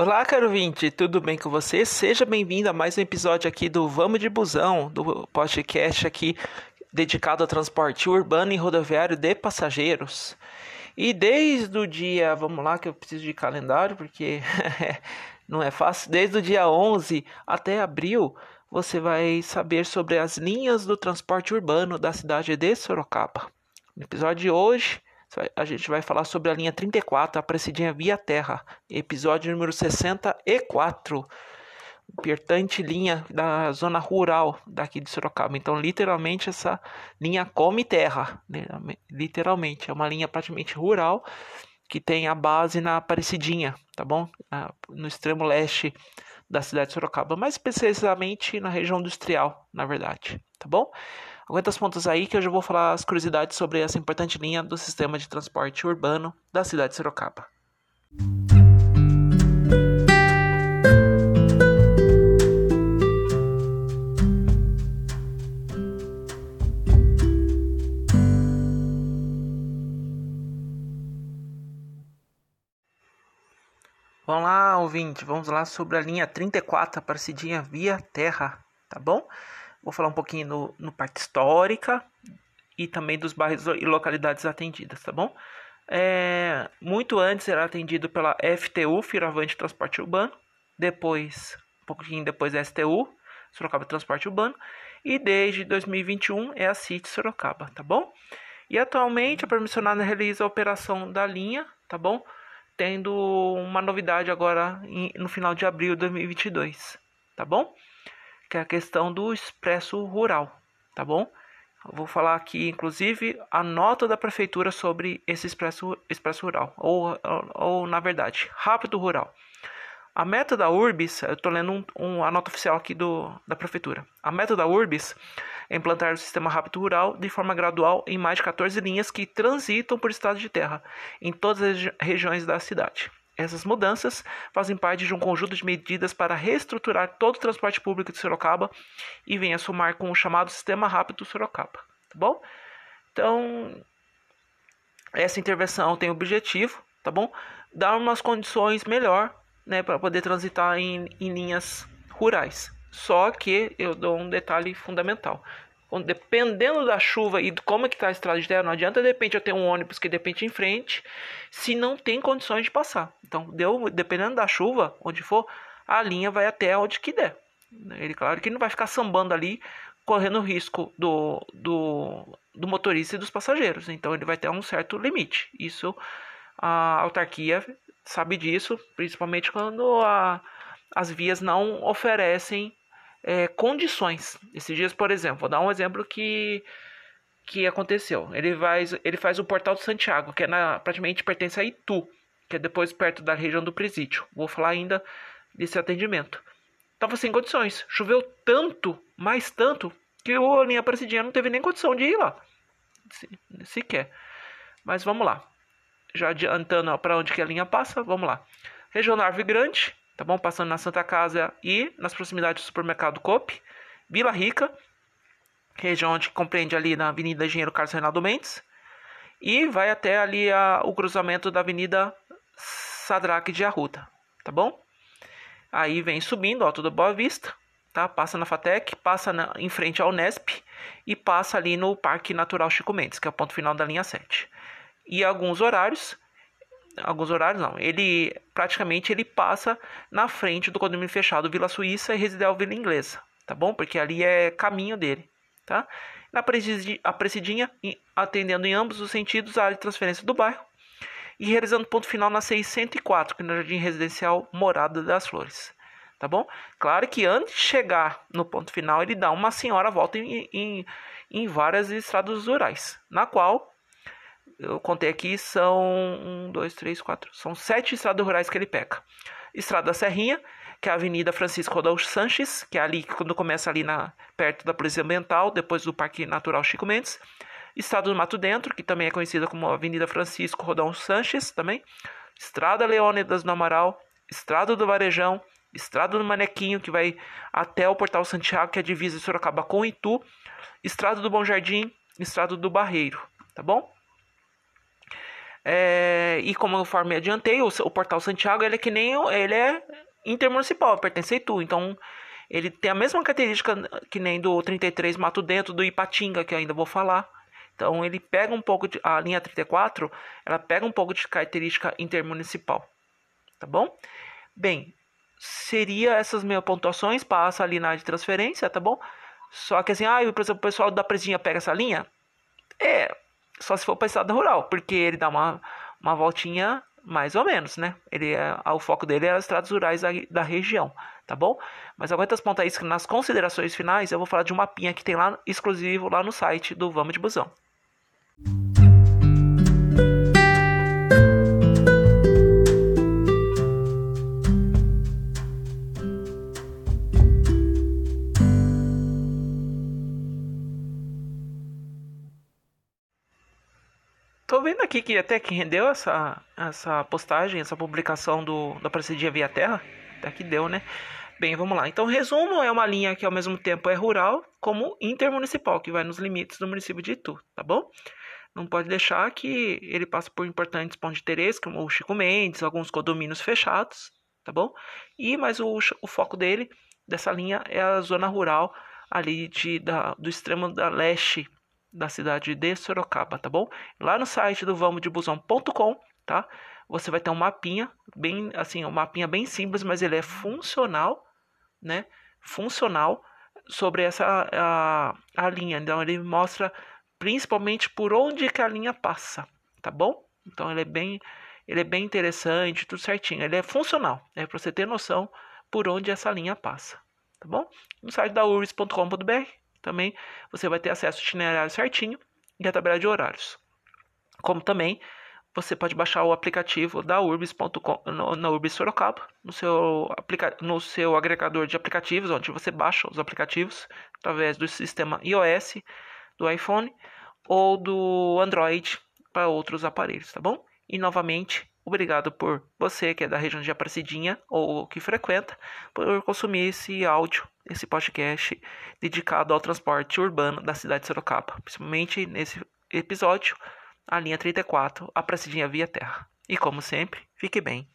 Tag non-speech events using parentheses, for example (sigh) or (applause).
Olá, caro vinte, tudo bem com você? Seja bem-vindo a mais um episódio aqui do Vamos de Busão, do podcast aqui dedicado ao transporte urbano e rodoviário de passageiros. E desde o dia, vamos lá que eu preciso de calendário porque (laughs) não é fácil, desde o dia 11 até abril, você vai saber sobre as linhas do transporte urbano da cidade de Sorocaba. No episódio de hoje, a gente vai falar sobre a linha 34, a Precidinha Via Terra, episódio número 64, importante linha da zona rural daqui de Sorocaba. Então, literalmente, essa linha come terra, né? literalmente, é uma linha praticamente rural que tem a base na Aparecidinha, tá bom? No extremo leste da cidade de Sorocaba, mais especificamente na região industrial, na verdade, tá bom? Aguenta as pontas aí que eu já vou falar as curiosidades sobre essa importante linha do sistema de transporte urbano da cidade de Sorocaba. Vamos lá, ouvinte, vamos lá sobre a linha 34, Aparecidinha via terra, tá bom? Vou falar um pouquinho no, no parte histórica e também dos bairros e localidades atendidas, tá bom? É, muito antes era atendido pela FTU, Firavante Transporte Urbano, depois, um pouquinho depois a STU, Sorocaba Transporte Urbano, e desde 2021 é a CIT Sorocaba, tá bom? E atualmente a permissionada realiza a operação da linha, tá bom? Tendo uma novidade agora em, no final de abril de 2022, tá bom? Que é a questão do expresso rural, tá bom? Eu vou falar aqui, inclusive, a nota da prefeitura sobre esse expresso, expresso rural, ou, ou, ou na verdade, rápido rural. A meta da URBIS, eu estou lendo um, um, a nota oficial aqui do, da prefeitura. A meta da URBIS é implantar o sistema rápido rural de forma gradual em mais de 14 linhas que transitam por estado de terra em todas as regiões da cidade. Essas mudanças fazem parte de um conjunto de medidas para reestruturar todo o transporte público de Sorocaba e vem a somar com o chamado Sistema Rápido Sorocaba. Tá bom? Então, essa intervenção tem o objetivo, tá bom? Dar umas condições melhor, né, para poder transitar em, em linhas rurais. Só que eu dou um detalhe fundamental dependendo da chuva e de como é que está a estrada de terra, não adianta de repente eu ter um ônibus que de repente em frente, se não tem condições de passar. Então, deu, dependendo da chuva, onde for, a linha vai até onde que der. Ele, claro que não vai ficar sambando ali, correndo risco do, do, do motorista e dos passageiros. Então, ele vai ter um certo limite. Isso a autarquia sabe disso, principalmente quando a, as vias não oferecem é, condições. Esses dias, por exemplo, vou dar um exemplo que que aconteceu. Ele faz, ele faz o Portal de Santiago, que é na, praticamente pertence a Itu, que é depois perto da região do Presídio. Vou falar ainda desse atendimento. Tava sem condições. Choveu tanto, mais tanto, que o linha Presidinha não teve nem condição de ir lá. Se, sequer. Mas vamos lá. Já adiantando para onde que a linha passa, vamos lá. Regional Árvore Grande, tá bom? Passando na Santa Casa e nas proximidades do supermercado Coop, Vila Rica, região onde compreende ali na Avenida Engenheiro Carlos Reinaldo Mendes, e vai até ali a, o cruzamento da Avenida Sadraque de Arruda, tá bom? Aí vem subindo, Alto da Boa Vista, tá? Passa na Fatec, passa na, em frente ao Nesp e passa ali no Parque Natural Chico Mendes, que é o ponto final da linha 7. E alguns horários alguns horários não. Ele praticamente ele passa na frente do condomínio fechado Vila Suíça e Residencial Vila Inglesa, tá bom? Porque ali é caminho dele, tá? Na a Presidinha, atendendo em ambos os sentidos a área de transferência do bairro e realizando ponto final na 604, que é no Jardim Residencial Morada das Flores. Tá bom? Claro que antes de chegar no ponto final, ele dá uma senhora volta em, em, em várias estradas rurais, na qual eu contei aqui, são um, dois, três, quatro. São sete estradas rurais que ele pega. Estrada da Serrinha, que é a Avenida Francisco Rodolfo Sanches, que é ali quando começa ali na, perto da Polícia Ambiental, depois do Parque Natural Chico Mendes. Estrada do Mato Dentro, que também é conhecida como Avenida Francisco Rodolfo Sanches, também. Estrada Leônidas do Amaral, Estrada do Varejão, Estrada do Manequinho, que vai até o Portal Santiago, que é a divisa de Sorocaba com Itu. Estrada do Bom Jardim, Estrada do Barreiro, tá bom? É, e como eu formei adiantei, o, o, Portal Santiago ele é que nem ele é intermunicipal, pertence a Itu. Então ele tem a mesma característica que nem do 33 Mato Dentro, do Ipatinga, que ainda vou falar. Então ele pega um pouco de a linha 34, ela pega um pouco de característica intermunicipal. Tá bom? Bem, seria essas minhas pontuações, passa ali na de transferência, tá bom? Só que assim, ah, por exemplo, o pessoal da presinha pega essa linha? É, só se for para estado rural, porque ele dá uma, uma voltinha mais ou menos, né? Ele é, o foco dele é as estradas rurais da, região, tá bom? Mas aguenta as pontas aí, nas considerações finais eu vou falar de um mapinha que tem lá exclusivo lá no site do Vamos de Busão. Tô vendo aqui que até que rendeu essa, essa postagem, essa publicação do, da Precedia Via Terra. Até que deu, né? Bem, vamos lá. Então, resumo é uma linha que ao mesmo tempo é rural como intermunicipal, que vai nos limites do município de Itu, tá bom? Não pode deixar que ele passe por importantes pontos de interesse, como o Chico Mendes, alguns condomínios fechados, tá bom? E, mas o, o foco dele, dessa linha, é a zona rural ali de, da, do extremo da leste da cidade de Sorocaba, tá bom? Lá no site do vamosdebusão.com, tá? Você vai ter um mapinha, bem assim, um mapinha bem simples, mas ele é funcional, né? Funcional sobre essa a, a linha. Então ele mostra principalmente por onde que a linha passa, tá bom? Então ele é bem ele é bem interessante, tudo certinho. Ele é funcional, é para você ter noção por onde essa linha passa, tá bom? No site da urbs.com.br também você vai ter acesso ao itinerário certinho e a tabela de horários. Como também você pode baixar o aplicativo da urbis.com na Urbis Sorocaba, no seu, aplica, no seu agregador de aplicativos, onde você baixa os aplicativos através do sistema iOS, do iPhone ou do Android para outros aparelhos, tá bom? E novamente, obrigado por você que é da região de Aparecidinha ou que frequenta, por consumir esse áudio esse podcast dedicado ao transporte urbano da cidade de Sorocaba, principalmente nesse episódio, a linha 34, a Pracidinha Via Terra. E como sempre, fique bem.